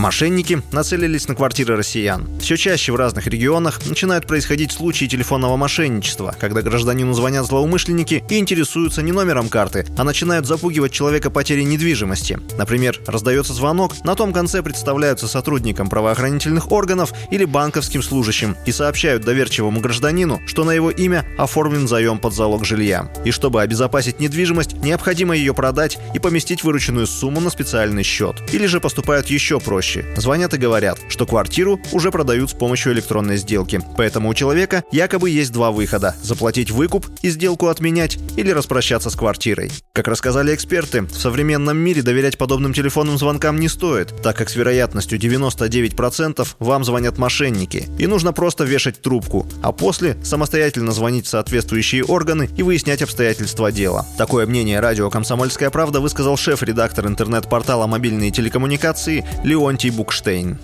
Мошенники нацелились на квартиры россиян. Все чаще в разных регионах начинают происходить случаи телефонного мошенничества, когда гражданину звонят злоумышленники и интересуются не номером карты, а начинают запугивать человека потерей недвижимости. Например, раздается звонок, на том конце представляются сотрудникам правоохранительных органов или банковским служащим и сообщают доверчивому гражданину, что на его имя оформлен заем под залог жилья. И чтобы обезопасить недвижимость, необходимо ее продать и поместить вырученную сумму на специальный счет. Или же поступают еще проще проще. Звонят и говорят, что квартиру уже продают с помощью электронной сделки. Поэтому у человека якобы есть два выхода – заплатить выкуп и сделку отменять или распрощаться с квартирой. Как рассказали эксперты, в современном мире доверять подобным телефонным звонкам не стоит, так как с вероятностью 99% вам звонят мошенники. И нужно просто вешать трубку, а после самостоятельно звонить в соответствующие органы и выяснять обстоятельства дела. Такое мнение радио «Комсомольская правда» высказал шеф-редактор интернет-портала «Мобильные телекоммуникации» Леонтий Леонтий Букштейн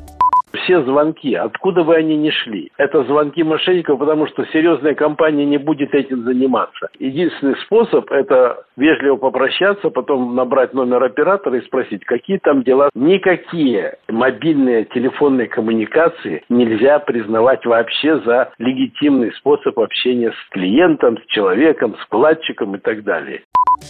все звонки, откуда бы они ни шли, это звонки мошенников, потому что серьезная компания не будет этим заниматься. Единственный способ – это вежливо попрощаться, потом набрать номер оператора и спросить, какие там дела. Никакие мобильные телефонные коммуникации нельзя признавать вообще за легитимный способ общения с клиентом, с человеком, с вкладчиком и так далее.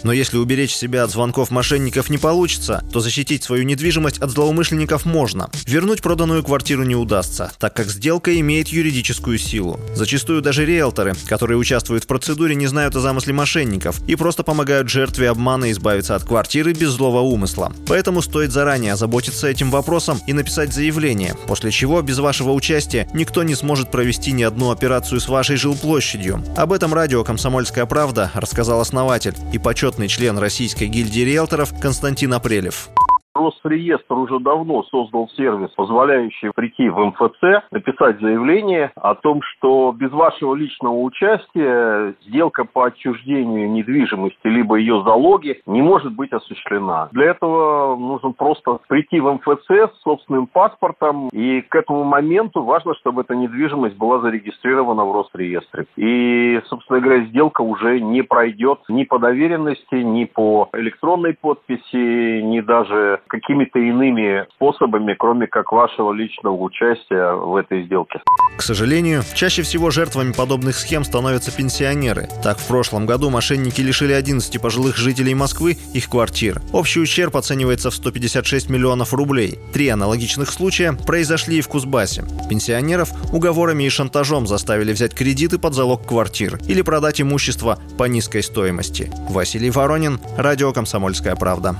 Но если уберечь себя от звонков мошенников не получится, то защитить свою недвижимость от злоумышленников можно. Вернуть проданную квартиру не удастся, так как сделка имеет юридическую силу. Зачастую даже риэлторы, которые участвуют в процедуре, не знают о замысле мошенников и просто помогают жертве обмана избавиться от квартиры без злого умысла. Поэтому стоит заранее озаботиться этим вопросом и написать заявление, после чего без вашего участия никто не сможет провести ни одну операцию с вашей жилплощадью. Об этом радио «Комсомольская правда» рассказал основатель и почетный почетный член Российской гильдии риэлторов Константин Апрелев. Росреестр уже давно создал сервис, позволяющий прийти в МФЦ, написать заявление о том, что без вашего личного участия сделка по отчуждению недвижимости либо ее залоги не может быть осуществлена. Для этого нужно просто прийти в МФЦ с собственным паспортом, и к этому моменту важно, чтобы эта недвижимость была зарегистрирована в Росреестре. И, собственно говоря, сделка уже не пройдет ни по доверенности, ни по электронной подписи, ни даже какими-то иными способами, кроме как вашего личного участия в этой сделке. К сожалению, чаще всего жертвами подобных схем становятся пенсионеры. Так, в прошлом году мошенники лишили 11 пожилых жителей Москвы их квартир. Общий ущерб оценивается в 156 миллионов рублей. Три аналогичных случая произошли и в Кузбассе. Пенсионеров уговорами и шантажом заставили взять кредиты под залог квартир или продать имущество по низкой стоимости. Василий Воронин, Радио «Комсомольская правда».